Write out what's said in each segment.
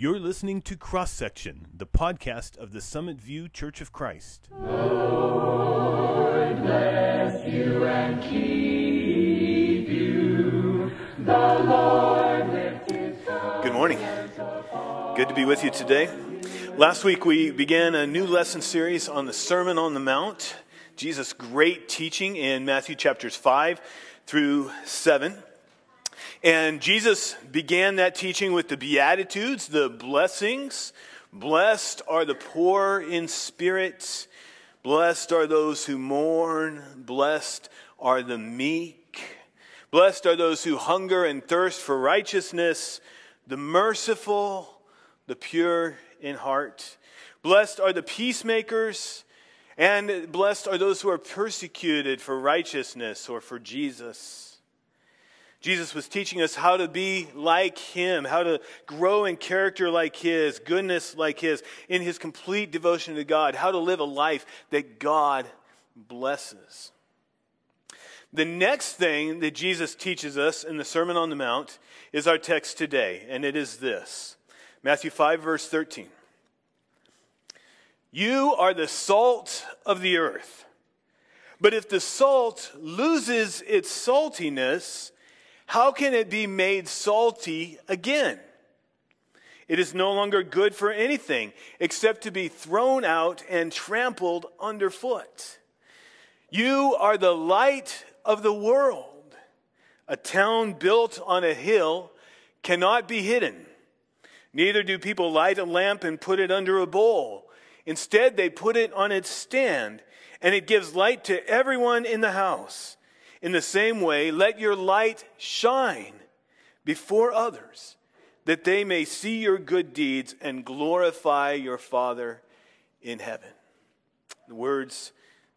You're listening to Cross Section, the podcast of the Summit View Church of Christ. Lord bless you and keep you. The Lord lift his Good morning. Good to be with you today. Last week we began a new lesson series on the Sermon on the Mount, Jesus' great teaching in Matthew chapters 5 through 7. And Jesus began that teaching with the Beatitudes, the blessings. Blessed are the poor in spirit. Blessed are those who mourn. Blessed are the meek. Blessed are those who hunger and thirst for righteousness, the merciful, the pure in heart. Blessed are the peacemakers, and blessed are those who are persecuted for righteousness or for Jesus. Jesus was teaching us how to be like him, how to grow in character like his, goodness like his, in his complete devotion to God, how to live a life that God blesses. The next thing that Jesus teaches us in the Sermon on the Mount is our text today, and it is this Matthew 5, verse 13. You are the salt of the earth. But if the salt loses its saltiness, how can it be made salty again? It is no longer good for anything except to be thrown out and trampled underfoot. You are the light of the world. A town built on a hill cannot be hidden. Neither do people light a lamp and put it under a bowl. Instead, they put it on its stand, and it gives light to everyone in the house. In the same way, let your light shine before others, that they may see your good deeds and glorify your Father in heaven. The words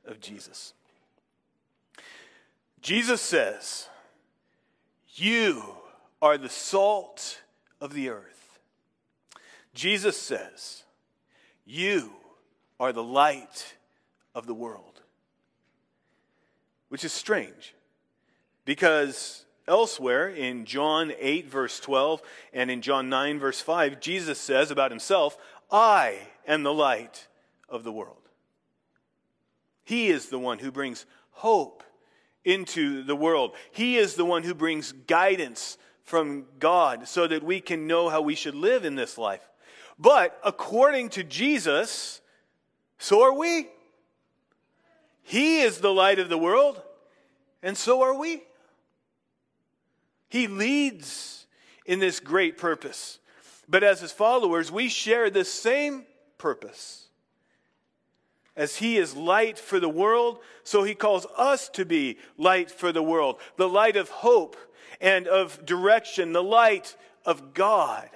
of Jesus. Jesus says, You are the salt of the earth. Jesus says, You are the light of the world which is strange because elsewhere in John 8, verse 12, and in John 9, verse 5, Jesus says about himself, I am the light of the world. He is the one who brings hope into the world. He is the one who brings guidance from God so that we can know how we should live in this life. But according to Jesus, so are we. He is the light of the world, and so are we. He leads in this great purpose. But as his followers, we share the same purpose. As he is light for the world, so he calls us to be light for the world, the light of hope and of direction, the light of God.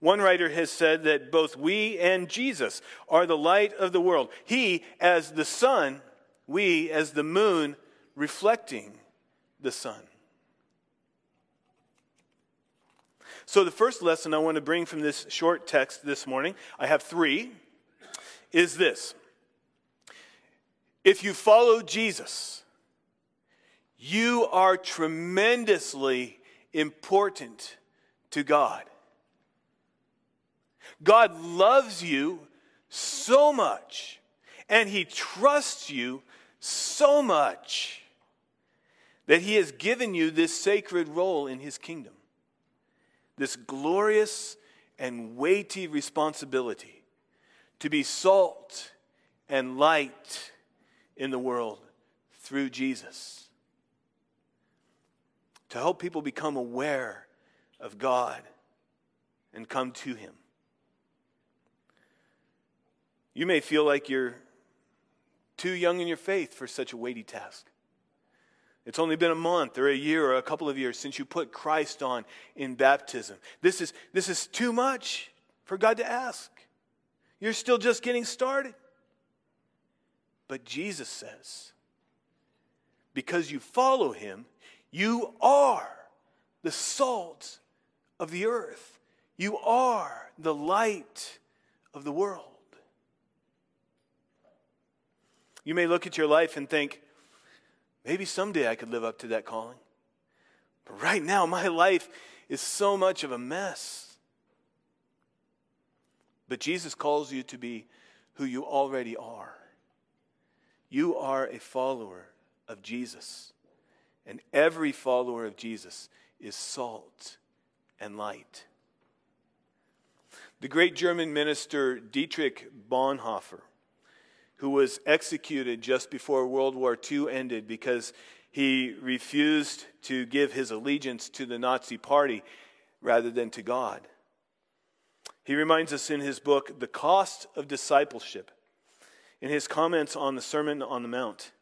One writer has said that both we and Jesus are the light of the world. He as the sun, we as the moon reflecting the sun. So, the first lesson I want to bring from this short text this morning, I have three, is this. If you follow Jesus, you are tremendously important to God. God loves you so much, and He trusts you so much that He has given you this sacred role in His kingdom, this glorious and weighty responsibility to be salt and light in the world through Jesus, to help people become aware of God and come to Him. You may feel like you're too young in your faith for such a weighty task. It's only been a month or a year or a couple of years since you put Christ on in baptism. This is, this is too much for God to ask. You're still just getting started. But Jesus says, because you follow him, you are the salt of the earth. You are the light of the world. You may look at your life and think, maybe someday I could live up to that calling. But right now, my life is so much of a mess. But Jesus calls you to be who you already are. You are a follower of Jesus. And every follower of Jesus is salt and light. The great German minister Dietrich Bonhoeffer, who was executed just before World War II ended because he refused to give his allegiance to the Nazi Party rather than to God. He reminds us in his book, The Cost of Discipleship, in his comments on the Sermon on the Mount,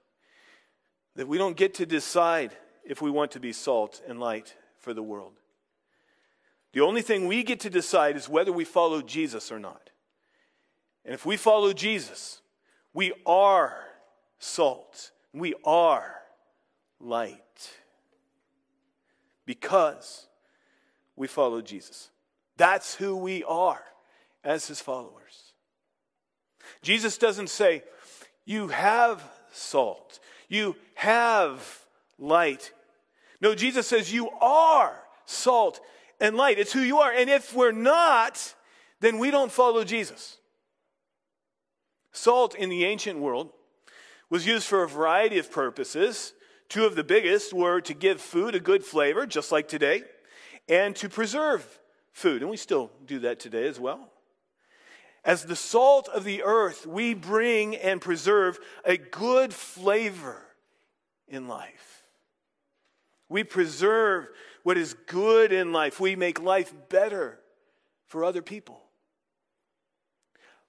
that we don't get to decide if we want to be salt and light for the world. The only thing we get to decide is whether we follow Jesus or not. And if we follow Jesus, we are salt, we are light because we follow Jesus. That's who we are as his followers. Jesus doesn't say, You have salt, you have light. No, Jesus says, You are salt and light. It's who you are. And if we're not, then we don't follow Jesus. Salt in the ancient world was used for a variety of purposes. Two of the biggest were to give food a good flavor, just like today, and to preserve food. And we still do that today as well. As the salt of the earth, we bring and preserve a good flavor in life. We preserve what is good in life. We make life better for other people.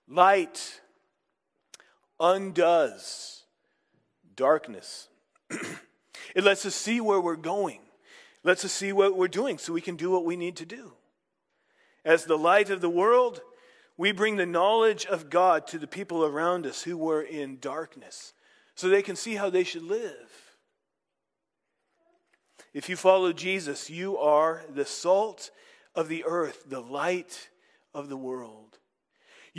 Light undoes darkness. it lets us see where we're going, it lets us see what we're doing so we can do what we need to do. As the light of the world, we bring the knowledge of God to the people around us who were in darkness so they can see how they should live. If you follow Jesus, you are the salt of the earth, the light of the world.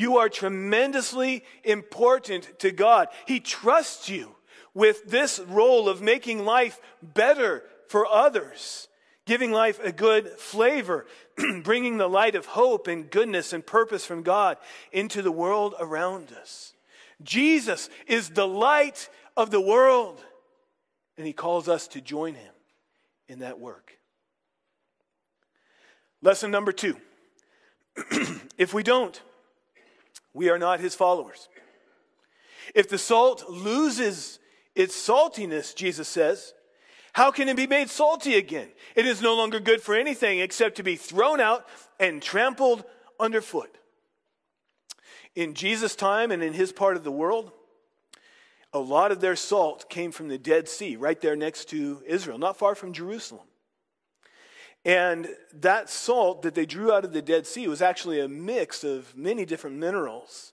You are tremendously important to God. He trusts you with this role of making life better for others, giving life a good flavor, bringing the light of hope and goodness and purpose from God into the world around us. Jesus is the light of the world, and He calls us to join Him in that work. Lesson number two if we don't, we are not his followers. If the salt loses its saltiness, Jesus says, how can it be made salty again? It is no longer good for anything except to be thrown out and trampled underfoot. In Jesus' time and in his part of the world, a lot of their salt came from the Dead Sea, right there next to Israel, not far from Jerusalem. And that salt that they drew out of the Dead Sea was actually a mix of many different minerals.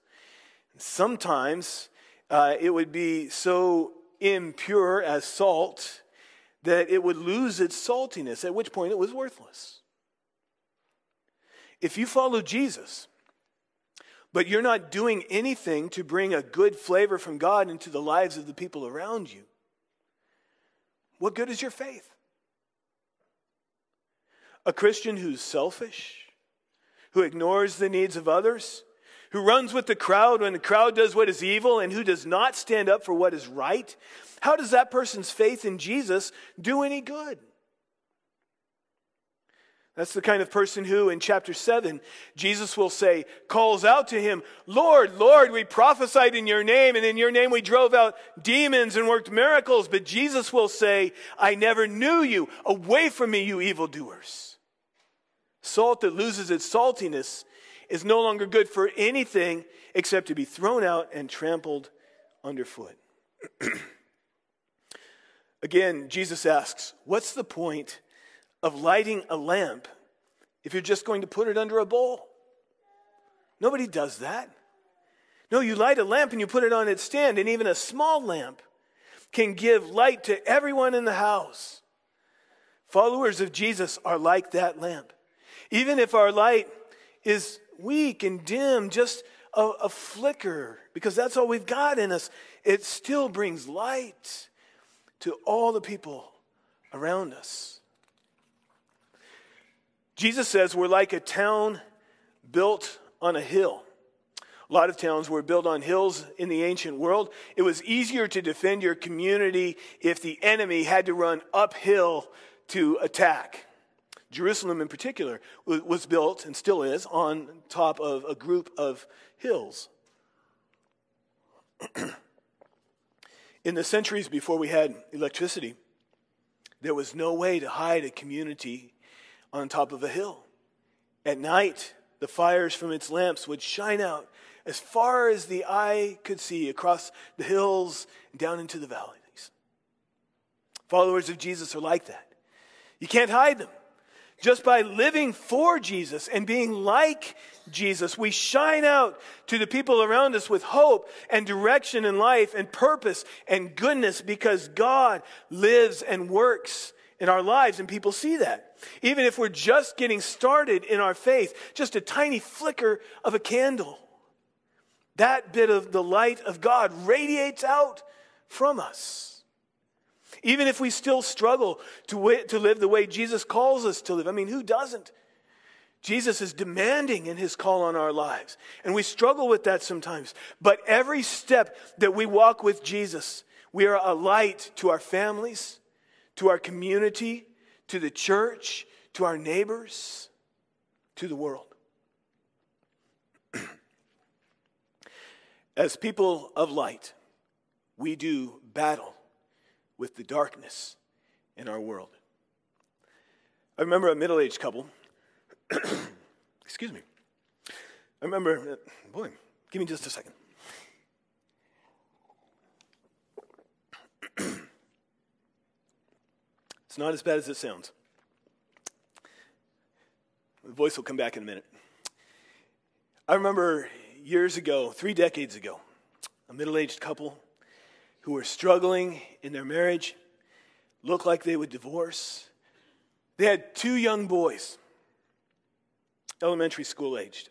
Sometimes uh, it would be so impure as salt that it would lose its saltiness, at which point it was worthless. If you follow Jesus, but you're not doing anything to bring a good flavor from God into the lives of the people around you, what good is your faith? A Christian who's selfish, who ignores the needs of others, who runs with the crowd when the crowd does what is evil, and who does not stand up for what is right, how does that person's faith in Jesus do any good? That's the kind of person who, in chapter 7, Jesus will say, calls out to him, Lord, Lord, we prophesied in your name, and in your name we drove out demons and worked miracles. But Jesus will say, I never knew you. Away from me, you evildoers. Salt that loses its saltiness is no longer good for anything except to be thrown out and trampled underfoot. Again, Jesus asks, What's the point? Of lighting a lamp if you're just going to put it under a bowl. Nobody does that. No, you light a lamp and you put it on its stand, and even a small lamp can give light to everyone in the house. Followers of Jesus are like that lamp. Even if our light is weak and dim, just a, a, flicker, because that's all we've got in us, it still brings light to all the people around us. Jesus says we're like a town built on a hill. A lot of towns were built on hills in the ancient world. It was easier to defend your community if the enemy had to run uphill to attack. Jerusalem, in particular, was built and still is on top of a group of hills. in the centuries before we had electricity, there was no way to hide a community on top of a hill. At night, the fires from its lamps would shine out as far as the eye could see across the hills and down into the valleys. Followers of Jesus are like that. You can't hide them. Just by living for Jesus and being like Jesus, we shine out to the people around us with hope and direction in life and purpose and goodness because God lives and works in our lives and people see that. Even if we're just getting started in our faith, just a tiny flicker of a candle that bit of the light of God radiates out from us. Even if we still struggle to, to live the way Jesus calls us to live. I mean, who doesn't? Jesus is demanding in his call on our lives. And we struggle with that sometimes. But every step that we walk with Jesus, we are a light to our families, to our community, to the church, to our neighbors, to the world. As people of light, we do battle with the darkness in our world. I remember a middle aged couple. Excuse me. I remember, boy, give me just a second. Not as bad as it sounds. The voice will come back in a minute. I remember years ago, three decades ago, a middle aged couple who were struggling in their marriage, looked like they would divorce. They had two young boys, elementary school aged.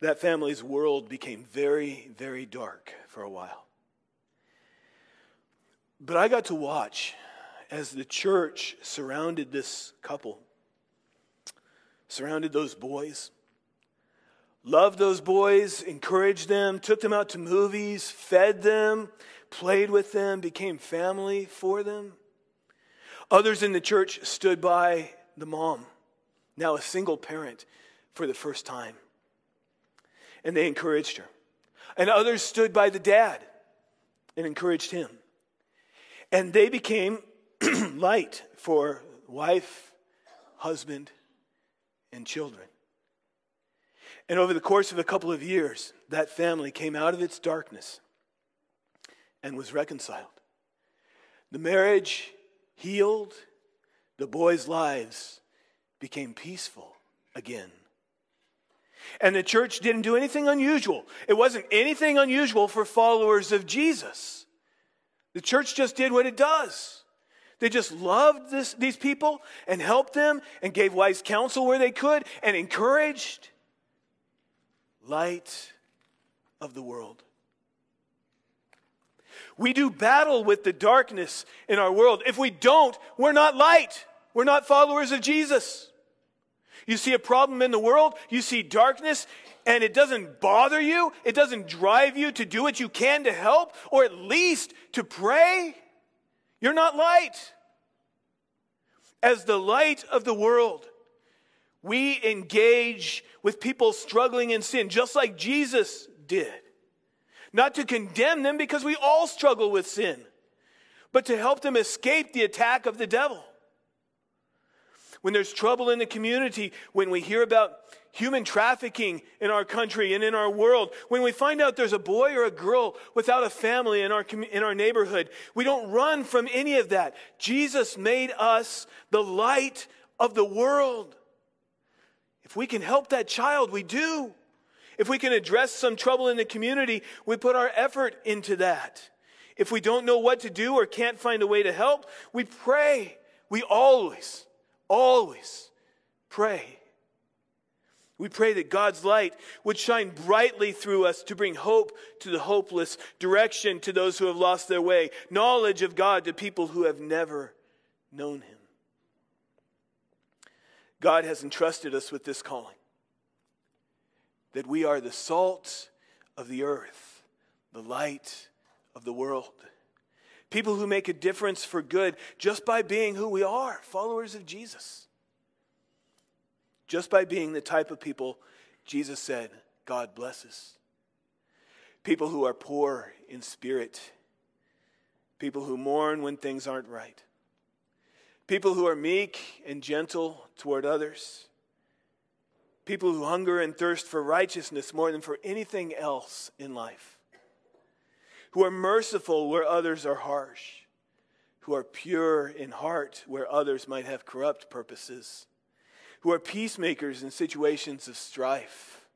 That family's world became very, very dark for a while. But I got to watch as the church surrounded this couple, surrounded those boys loved those boys, encouraged them, took them out to movies, fed them, played with them, became family for them. Others in the church stood by the mom, now a single parent for the first time, and they encouraged her. And others stood by the dad and encouraged him. And they became light for wife, husband, and children. And over the course of a couple of years, that family came out of its darkness and was reconciled. The marriage healed, the boys' lives became peaceful again. And the church didn't do anything unusual. It wasn't anything unusual for followers of Jesus. The church just did what it does. They just loved this, these people and helped them and gave wise counsel where they could and encouraged light of the world. We do battle with the darkness in our world. If we don't, we're not light. We're not followers of Jesus. You see a problem in the world, you see darkness, and it doesn't bother you, it doesn't drive you to do what you can to help, or at least to pray, you're not light. As the light of the world, we engage with people struggling in sin, just like Jesus did. Not to condemn them because we all struggle with sin, but to help them escape the attack of the devil. When there's trouble in the community, when we hear about human trafficking in our country and in our world, when we find out there's a boy or a girl without a family in our, in our neighborhood, we don't run from any of that. Jesus made us the light of the world. If we can help that child, we do. If we can address some trouble in the community, we put our effort into that. If we don't know what to do or can't find a way to help, we pray. We always, always pray. We pray that God's light would shine brightly through us to bring hope to the hopeless, direction to those who have lost their way, knowledge of God to people who have never known Him. God has entrusted us with this calling that we are the salt of the earth, the light of the world. People who make a difference for good just by being who we are, followers of Jesus. Just by being the type of people Jesus said God blesses. People who are poor in spirit. People who mourn when things aren't right. People who are meek and gentle toward others. People who hunger and thirst for righteousness more than for anything else in life. Who are merciful where others are harsh. Who are pure in heart where others might have corrupt purposes. Who are peacemakers in situations of strife.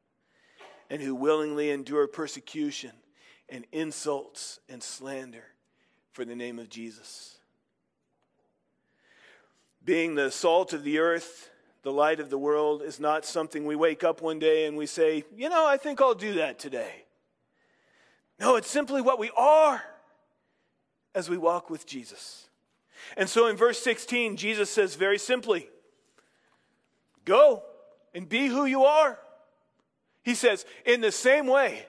And who willingly endure persecution and insults and slander for the name of Jesus. Being the salt of the earth, the light of the world, is not something we wake up one day and we say, you know, I think I'll do that today. No, it's simply what we are as we walk with Jesus. And so in verse 16, Jesus says very simply, Go and be who you are. He says, In the same way,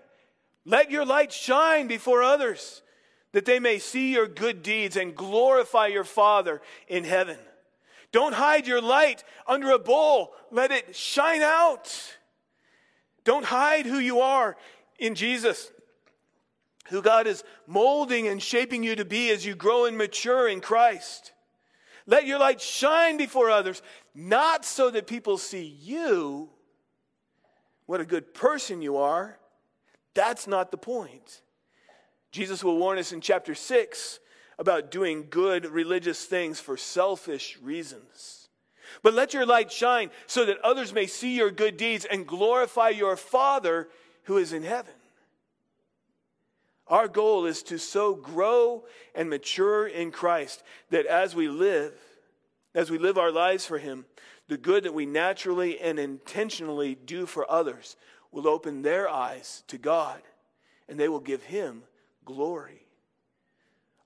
let your light shine before others, that they may see your good deeds and glorify your Father in heaven. Don't hide your light under a bowl, let it shine out. Don't hide who you are in Jesus, who God is molding and shaping you to be as you grow and mature in Christ. Let your light shine before others, not so that people see you, what a good person you are. That's not the point. Jesus will warn us in chapter 6 about doing good religious things for selfish reasons. But let your light shine so that others may see your good deeds and glorify your Father who is in heaven. Our goal is to so grow and mature in Christ that as we live, as we live our lives for Him, the good that we naturally and intentionally do for others will open their eyes to God and they will give Him glory.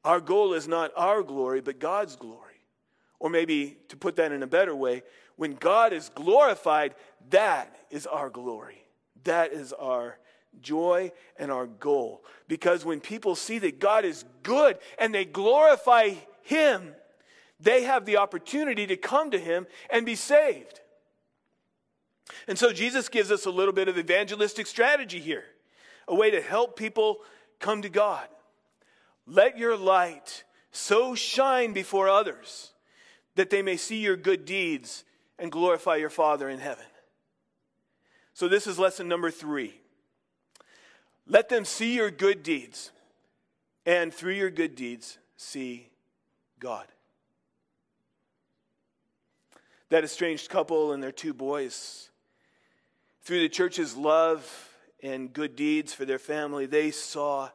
Our goal is not our glory, but God's glory. Or maybe to put that in a better way, when God is glorified, that is our glory. That is our joy and our goal. Because when people see that God is good and they glorify Him, they have the opportunity to come to him and be saved. And so Jesus gives us a little bit of evangelistic strategy here, a way to help people come to God. Let your light so shine before others that they may see your good deeds and glorify your Father in heaven. So, this is lesson number three. Let them see your good deeds, and through your good deeds, see God that estranged couple and their two boys. Through the church's love and good deeds for their family, they saw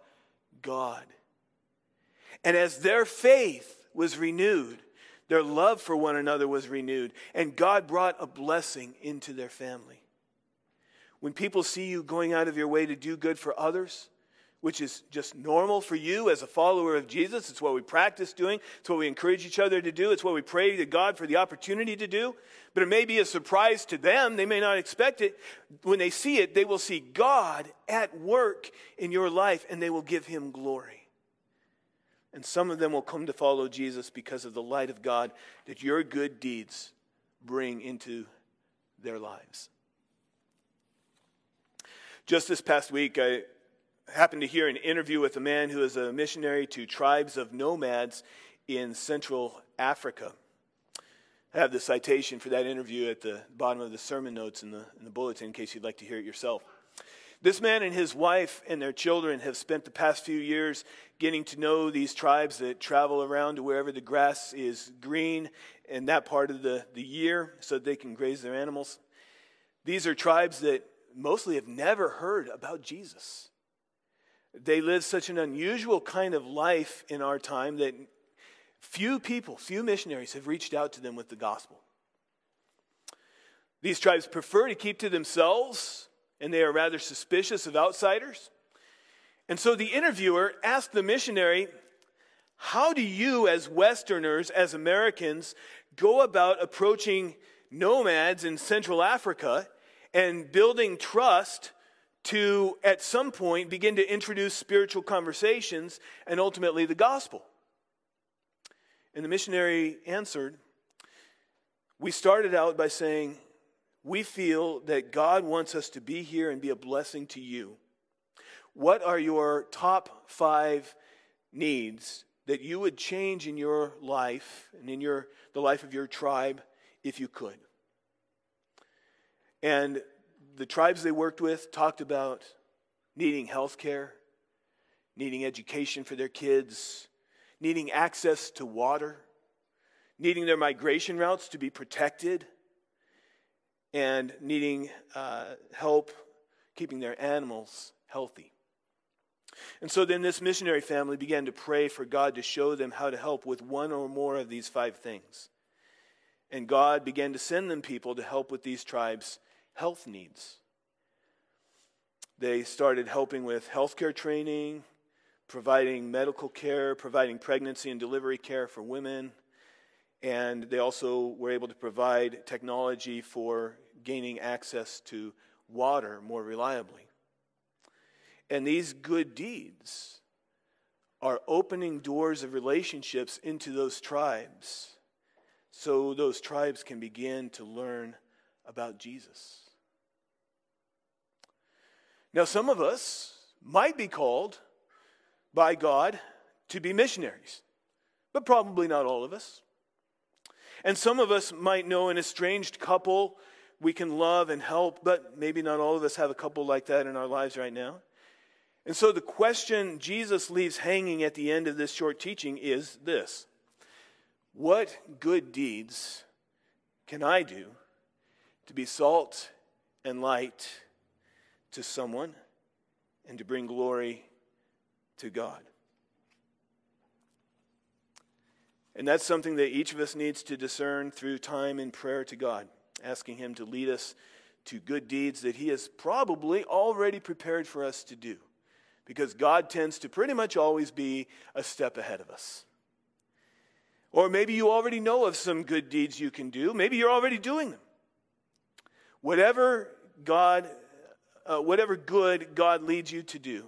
God. And as their faith was renewed, their love for one another was renewed, and God brought a blessing into their family. When people see you going out of your way to do good for others, which is just normal for you as a follower of Jesus. It's what we practice doing. It's what we encourage each other to do. It's what we pray to God for the opportunity to do. But it may be a surprise to them. They may not expect it. When they see it, they will see God at work in your life and they will give him glory. And some of them will come to follow Jesus because of the light of God that your good deeds bring into their lives. Just this past week, I happened to hear an interview with a man who is a missionary to tribes of nomads in Central Africa. I have the citation for that interview at the bottom of the sermon notes in the, in the bulletin in case you'd like to hear it yourself. This man and his wife and their children have spent the past few years getting to know these tribes that travel around to wherever the grass is green in that part of the, the year so that they can graze their animals. These are tribes that mostly have never heard about Jesus. They live such an unusual kind of life in our time that few people, few missionaries have reached out to them with the gospel. These tribes prefer to keep to themselves, and they are rather suspicious of outsiders. And so the interviewer asked the missionary, How do you, as Westerners, as Americans, go about approaching nomads in Central Africa and building trust to, at some point, begin to introduce spiritual conversations and ultimately the gospel. And the missionary answered, We started out by saying, We feel that God wants us to be here and be a blessing to you. What are your top five needs that you would change in your life and in your, the life of your tribe if you could? And the tribes they worked with talked about needing health care, needing education for their kids, needing access to water, needing their migration routes to be protected, and needing uh, help keeping their animals healthy. And so then this missionary family began to pray for God to show them how to help with one or more of these five things. And God began to send them people to help with these tribes' health needs. They started helping with healthcare training, providing medical care, providing pregnancy and delivery care for women. And they also were able to provide technology for gaining access to water more reliably. And these good deeds are opening doors of relationships into those tribes so those tribes can begin to learn about Jesus. Now, some of us might be called by God to be missionaries, but probably not all of us. And some of us might know an estranged couple we can love and help, but maybe not all of us have a couple like that in our lives right now. And so the question Jesus leaves hanging at the end of this short teaching is this What good deeds can I do to be salt and light to someone and to bring glory to God? And that's something that each of us needs to discern through time in prayer to God, asking Him to lead us to good deeds that He has probably already prepared for us to do because God tends to pretty much always be a step ahead of us. Or maybe you already know of some good deeds you can do. Maybe you're already doing them. Whatever God, uh, whatever good God leads you to do,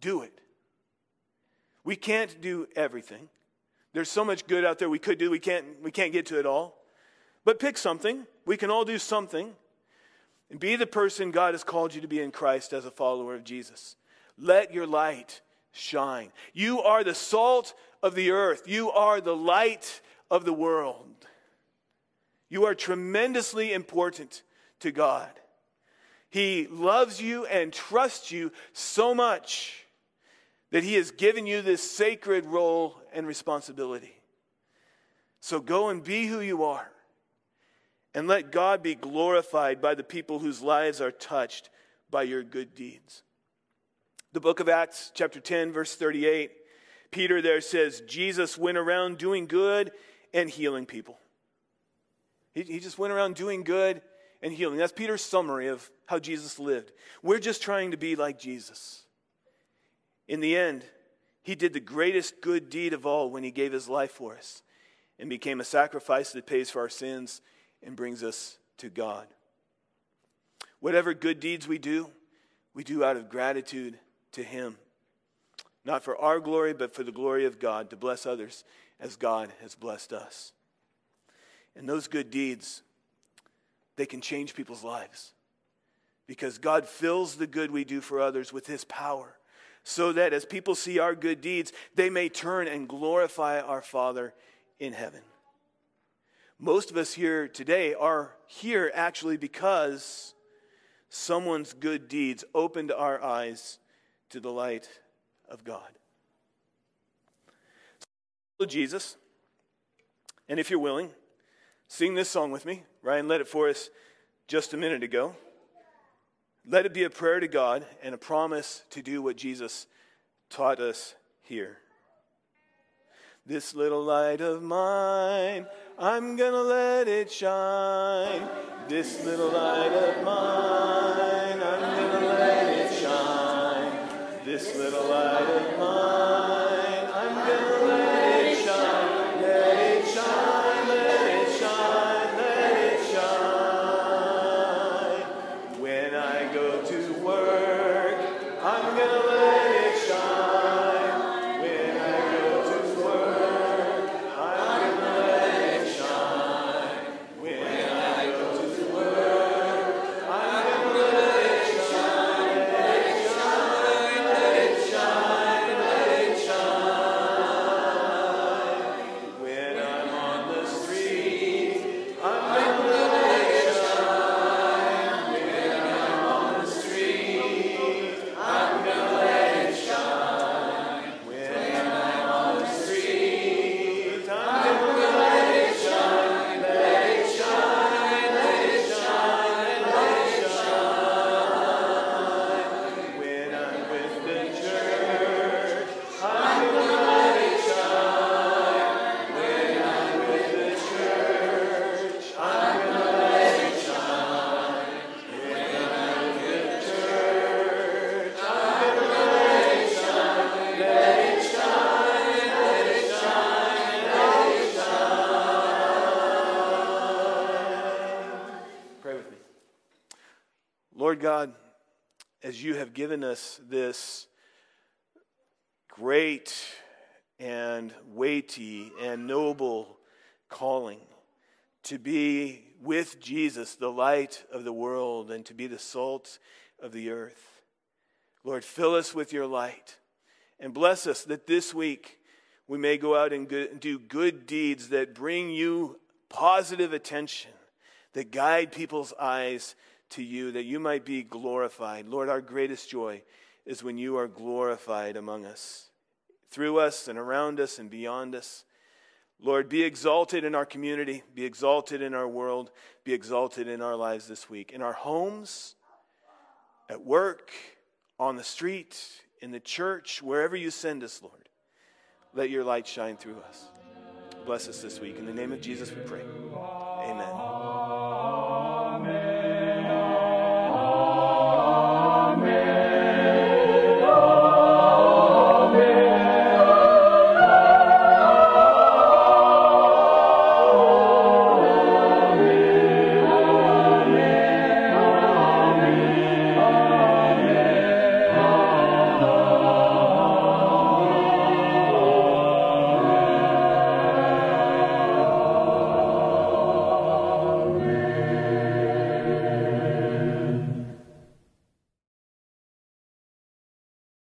do it. We can't do everything. There's so much good out there we could do. We can't, we can't get to it all. But pick something. We can all do something. And be the person God has called you to be in Christ as a follower of Jesus. Let your light shine. You are the salt of the earth, you are the light of the world. You are tremendously important to God. He loves you and trusts you so much that He has given you this sacred role and responsibility. So go and be who you are. And let God be glorified by the people whose lives are touched by your good deeds. The book of Acts, chapter 10, verse 38, Peter there says, Jesus went around doing good and healing people. He, he just went around doing good and healing. That's Peter's summary of how Jesus lived. We're just trying to be like Jesus. In the end, he did the greatest good deed of all when he gave his life for us and became a sacrifice that pays for our sins and brings us to God. Whatever good deeds we do, we do out of gratitude to Him. Not for our glory, but for the glory of God, to bless others as God has blessed us. And those good deeds, they can change people's lives. Because God fills the good we do for others with His power, so that as people see our good deeds, they may turn and glorify our Father in heaven. Most of us here today are here actually because someone's good deeds opened our eyes to the light of God. So, Jesus, and if you're willing, sing this song with me. Ryan led it for us just a minute ago. Let it be a prayer to God and a promise to do what Jesus taught us here. This little light of mine, I'm gonna let it shine. This little light of mine, I'm gonna let it shine. this little light of mine, God, as you have given us this great and weighty and noble calling to be with Jesus, the light of the world, and to be the salt of the earth. Lord, fill us with your light and bless us that this week we may go out and do good deeds that bring you positive attention, that guide people's eyes to you that you might be glorified. Lord, our greatest joy is when you are glorified among us, through us and around us and beyond us. Lord, be exalted in our community, be exalted in our world, be exalted in our lives this week, in our homes, at work, on the street, in the church, wherever you send us, Lord. Let your light shine through us. Bless us this week. In the name of Jesus, we pray. Amen.